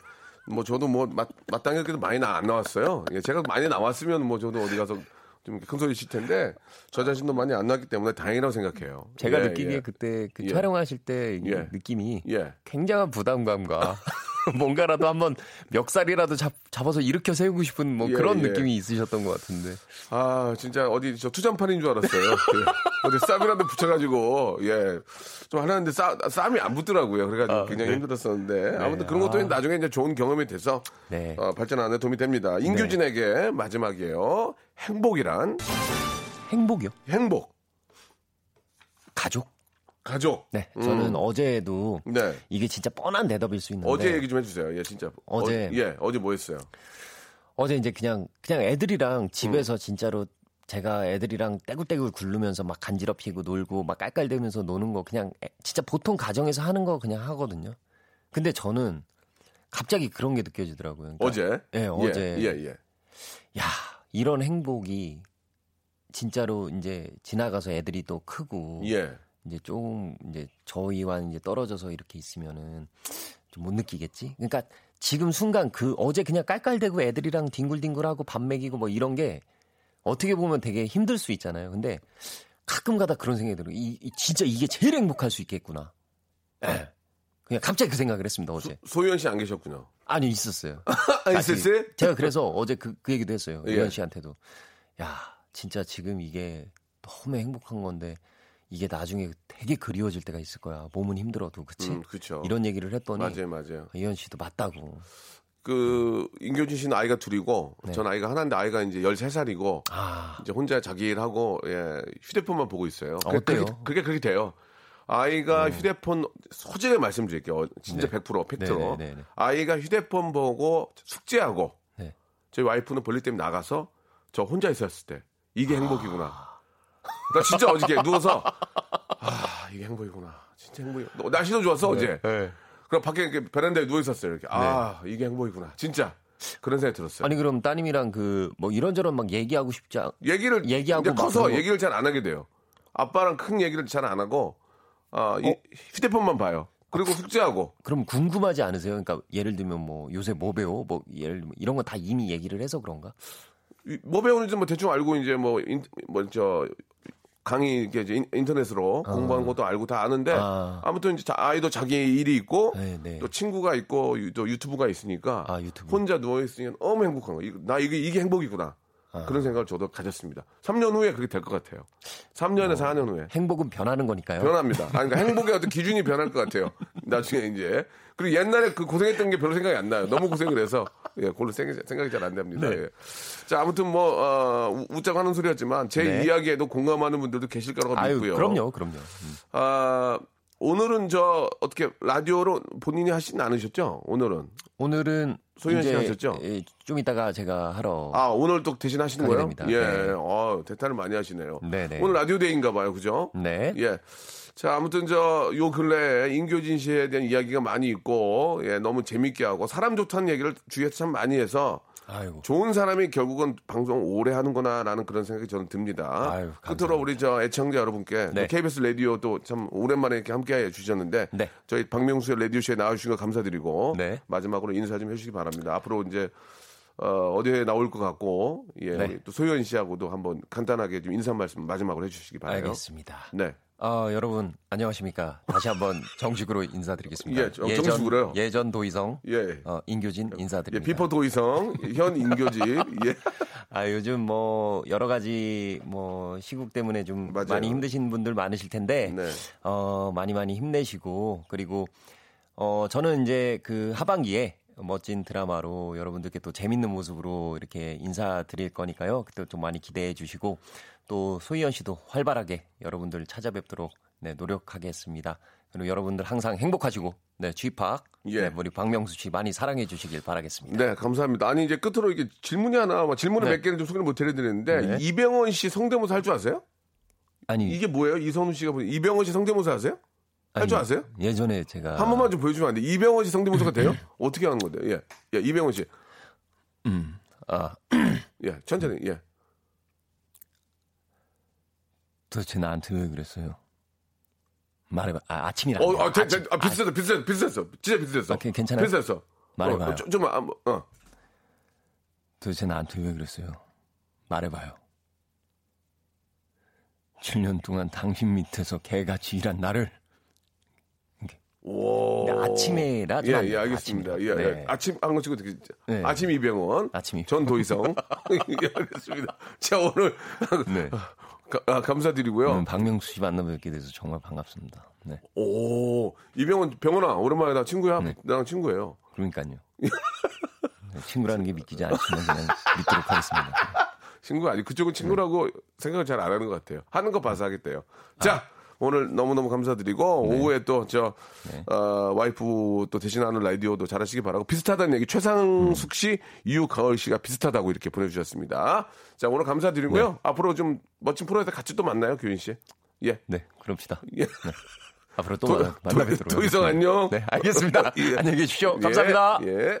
뭐 저도 뭐 맞, 마땅하게도 많이 나, 안 나왔어요. 예, 제가 많이 나왔으면 뭐 저도 어디 가서 좀 큰 소리 칠 텐데 저 자신도 많이 안 나왔기 때문에 다행이라고 생각해요. 제가 예, 느끼기에 예. 그때 그 예. 촬영하실 때이 예. 느낌이 예. 굉장한 부담감과 뭔가라도 한번 멱살이라도 잡, 잡아서 일으켜 세우고 싶은 뭐 예, 그런 예. 느낌이 있으셨던 것 같은데. 아, 진짜 어디 저 투전판인 줄 알았어요. 예. 어디 쌈이라도 붙여가지고, 예. 좀 하려는데 쌈, 쌈이 안 붙더라고요. 그래가지고 아, 굉장히 네. 힘들었었는데. 아무튼 그런 것도 아. 나중에 이제 좋은 경험이 돼서 네. 어, 발전하는 데 도움이 됩니다. 인규진에게 마지막이에요. 행복이란? 행복이요? 행복. 가족? 가족. 네. 저는 어제도 네. 이게 진짜 뻔한 대답일 수 있는데 어제 얘기 좀 해주세요. 예, 진짜. 어제. 어, 예, 어제 뭐 했어요? 어제 이제 그냥 그냥 애들이랑 음. 집에서 진짜로 제가 애들이랑 떼굴떼굴 굴르면서 막 간지럽히고 놀고 막 깔깔대면서 노는 거 그냥 애- 진짜 보통 가정에서 하는 거 그냥 하거든요. 근데 저는 갑자기 그런 게 느껴지더라고요. 그러니까 어제? 예, 어제. 예, 예. 야, 이런 행복이 진짜로 이제 지나가서 애들이 또 크고 예. 이제 좀 이제 저희와 이제 떨어져서 이렇게 있으면은 좀 못 느끼겠지. 그러니까 지금 순간 그 어제 그냥 깔깔대고 애들이랑 뒹굴뒹굴하고 밥 먹이고 뭐 이런 게 어떻게 보면 되게 힘들 수 있잖아요. 근데 가끔가다 그런 생각이 들어요. 이, 이 진짜 이게 제일 행복할 수 있겠구나. 예. 그냥 갑자기 그 생각을 했습니다 어제. 소유연 씨안 계셨군요. 아니 있었어요. 아. 있었어요? 제가 그래서 어제 그, 그 얘기도 했어요. 예. 유현 씨한테도. 야, 진짜 지금 이게 너무 행복한 건데 이게 나중에 되게 그리워질 때가 있을 거야. 몸은 힘들어도, 그치? 음, 그쵸. 이런 얘기를 했더니 맞아요, 맞아요. 유현 씨도 맞다고. 그 인교진 씨는 아이가 둘이고 네. 전 아이가 하나인데 아이가 이제 13살이고 아, 이제 혼자 자기 일하고 예, 휴대폰만 보고 있어요. 아, 그- 어때요? 그게, 그게 그렇게 돼요. 아이가 휴대폰 솔직하게 말씀드릴게요. 진짜 네. 100% 팩트로. 네, 네, 네, 네. 아이가 휴대폰 보고 숙제하고 네. 저희 와이프는 볼일 때문에 나가서 저 혼자 있었을 때 이게 행복이구나. 나 진짜 어저께 누워서 아 이게 행복이구나. 진짜 행복이. 날씨도 좋았어 어제. 네. 그럼 밖에 이렇게 베란다에 누워 있었어요. 이렇게 아 이게 행복이구나. 진짜 그런 생각이 들었어요. 아니 그럼 따님이랑 그 뭐 이런저런 막 얘기하고 싶지 않... 얘기를 얘기하고 커서 그런 거- 얘기를 잘 안 하게 돼요. 아빠랑 큰 얘기를 잘 안 하고 아, 이- 어? 휴대폰만 봐요. 그리고 숙제하고 그럼 궁금하지 않으세요? 그러니까 예를 들면 뭐 요새 뭐 배워? 뭐 예를 들면 이런 건다 이미 얘기를 해서 그런가? 이- 뭐 배우는지 뭐 대충 알고 이제 뭐뭐저 강의 이렇게 이제 인- 인터넷으로 공부하는 것도 알고 다 아는데 아. 아. 무튼 이제 자- 아이도 자기 일이 있고 네, 네. 또 친구가 있고 유- 또 유튜브가 있으니까 아, 유튜브. 혼자 누워 있으니 너무 행복한 거. 나 이게 이게 행복이구나. 아. 그런 생각을 저도 가졌습니다. 3년 후에 그렇게 될 것 같아요. 3년에서 4년 후에. 행복은 변하는 거니까요. 변합니다. 아니, 그러니까 행복의 어떤 기준이 변할 것 같아요. 나중에 이제. 그리고 옛날에 그 고생했던 게 별로 생각이 안 나요. 너무 고생을 해서. 예, 그걸로 생각이, 생각이 잘안 됩니다. 네. 예. 자, 아무튼 뭐, 어, 우- 웃자고 하는 소리였지만 제 네. 이야기에도 공감하는 분들도 계실 거라고 아유, 믿고요. 그럼요, 그럼요. 음. 아, 오늘은 저, 어떻게, 라디오로 본인이 하시진 않으셨죠? 오늘은. 오늘은 소희연 씨 하셨죠? 예, 좀 이따가 제가 하러 아, 오늘 또 대신 하시는 거예요? 됩니다. 예, 네. 어, 대타를 많이 하시네요. 네네. 오늘 라디오 데이인가 봐요. 그죠? 네. 예. 자, 아무튼 저 요 근래에 인교진 씨에 대한 이야기가 많이 있고 예, 너무 재밌게 하고 사람 좋다는 얘기를 주위에서 참 많이 해서 아이고. 좋은 사람이 결국은 방송 오래 하는구나라는 그런 생각이 저는 듭니다. 감사합니다. 끝으로 우리 저 애청자 여러분께 네. KBS 라디오도 참 오랜만에 이렇게 함께 해 주셨는데 네. 저희 박명수의 라디오 쇼에 나와주신 거 감사드리고 네. 마지막으로 인사 좀 해주시기 바랍니다. 앞으로 이제 어, 어디에 나올 것 같고 예, 네. 또 소연 씨하고도 한번 간단하게 좀 인사 말씀 마지막으로 해주시기 바라요. 알겠습니다. 네. 아, 여러분 안녕하십니까? 다시 한번 정식으로 인사드리겠습니다. 예, 정- 정식으로요? 예전 도이성, 예. 어, 인교진 예, 인사드립니다. before 도이성, 현 인교진. 예. 아, 요즘 뭐 여러 가지 뭐 시국 때문에 좀 맞아요. 많이 힘드신 분들 많으실 텐데 네. 어, 많이 많이 힘내시고 그리고 어, 저는 이제 그 하반기에 멋진 드라마로 여러분들께 또 재밌는 모습으로 이렇게 인사드릴 거니까요. 그때 좀 많이 기대해 주시고 또 소희연 씨도 활발하게 여러분들 찾아뵙도록 네, 노력하겠습니다. 그리고 여러분들 항상 행복하시고 네, 쥐팍 예. 네, 우리 박명수 씨 많이 사랑해 주시길 바라겠습니다. 네, 감사합니다. 아니, 이제 끝으로 이게 질문이 하나, 뭐 질문을 네. 몇 개는 좀 소개를 못 해드리는데, 네. 이병헌 씨 성대모사 할 줄 아세요? 아니, 이게 뭐예요? 이선우 씨가 보니 이병헌 씨 성대모사 하세요? 할 줄 아세요? 예전에 제가 한 번만 좀 보여주면 안 돼. 이병헌 씨 성대모사가 돼요? 어떻게 하는 건데요? 예. 예, 이병헌 씨. 음, 아, 예, 천천히, 예. 도대체 나한테 왜 그랬어요? 말해봐. 아, 아침이라. 어, 아, 대, 대, 아, 비슷했어, 비슷했어, 비슷했어. 진짜 비슷했어. 아, 괜- 괜찮아요? 비슷했어. 말해봐요. 어, 좀, 좀, 아, 뭐, 어. 도대체 나한테 왜 그랬어요? 말해봐요. 7년 동안 당신 밑에서 개같이 일한 나를 오. 아침에라 좀 예, 안 예, 돼요, 알겠습니다. 아침에. 예, 예. 네. 아침 한거 치고 되게 네. 아침 이병헌, 아침 이- 전 도희성. 예, 알겠습니다. 자 오늘 네. 가- 아, 감사드리고요. 오늘 박명수 씨 만나 뵙게 돼서 정말 반갑습니다. 네. 오, 이병헌 병헌아 오랜만에 나 친구야. 네. 나랑 친구예요. 그러니까요. 네, 친구라는 게 믿기지 않지만 그냥 믿도록 하겠습니다. 친구 아니 그쪽은 친구라고 네. 생각을 잘 안 하는 것 같아요. 하는 거 봐서 하겠대요. 자. 오늘 너무너무 감사드리고 네. 오후에 또저 와이프 또 대신하는 라디오도 잘하시기 바라고 비슷하다는 얘기 최상숙 씨, 이유가을 씨가 비슷하다고 이렇게 보내주셨습니다. 자 오늘 감사드리고요. 네. 앞으로 좀 멋진 프로에서 같이 또 만나요, 교인 씨. 예. 네, 그럽시다. 예. 앞으로 또 도- 만나, 뵙도록 도- 도희성 하겠습니다. 안녕. 네, 알겠습니다. 예. 안녕히 계십시오. 감사합니다. 예, 예.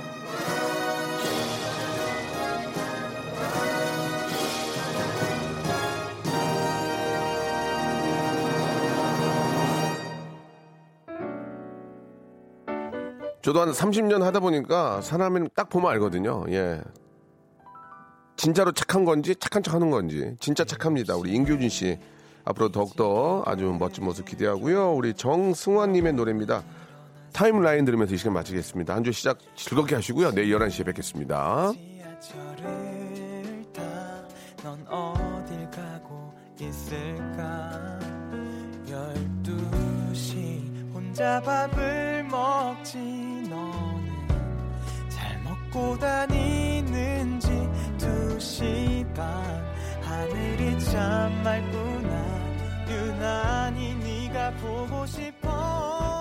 저도 한 30년 하다 보니까 사람은 딱 보면 알거든요. 예. 진짜로 착한 건지 착한 척 하는 건지 진짜 착합니다. 우리 임교진 씨 앞으로 더욱더 아주 멋진 모습 기대하고요. 우리 정승환님의 노래입니다. 타임라인 들으면서 이 시간 마치겠습니다. 한 주 시작 즐겁게 하시고요. 내일 11시에 뵙겠습니다. 있을까 12시 혼자 밥을 먹지 너는 잘 먹고 다니는지 2시 반 하늘이 참 맑구나. 유난히 네가 보고 싶어